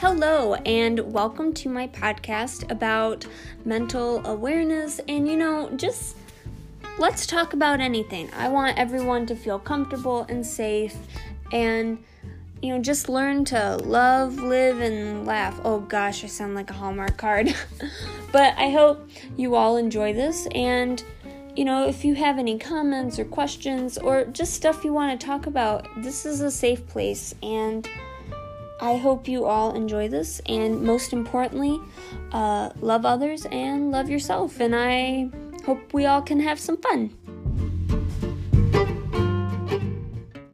Hello, and welcome to my podcast about mental awareness. And you know, just let's talk about anything. I want everyone to feel comfortable and safe and you know, just learn to love, live, and laugh. Oh gosh, I sound like a Hallmark card. but I hope you all enjoy this. And, you know, if you have any comments or questions or just stuff you want to talk about, this is a safe place. And I hope you all enjoy this. And most importantly, uh, love others and love yourself. And I hope we all can have some fun.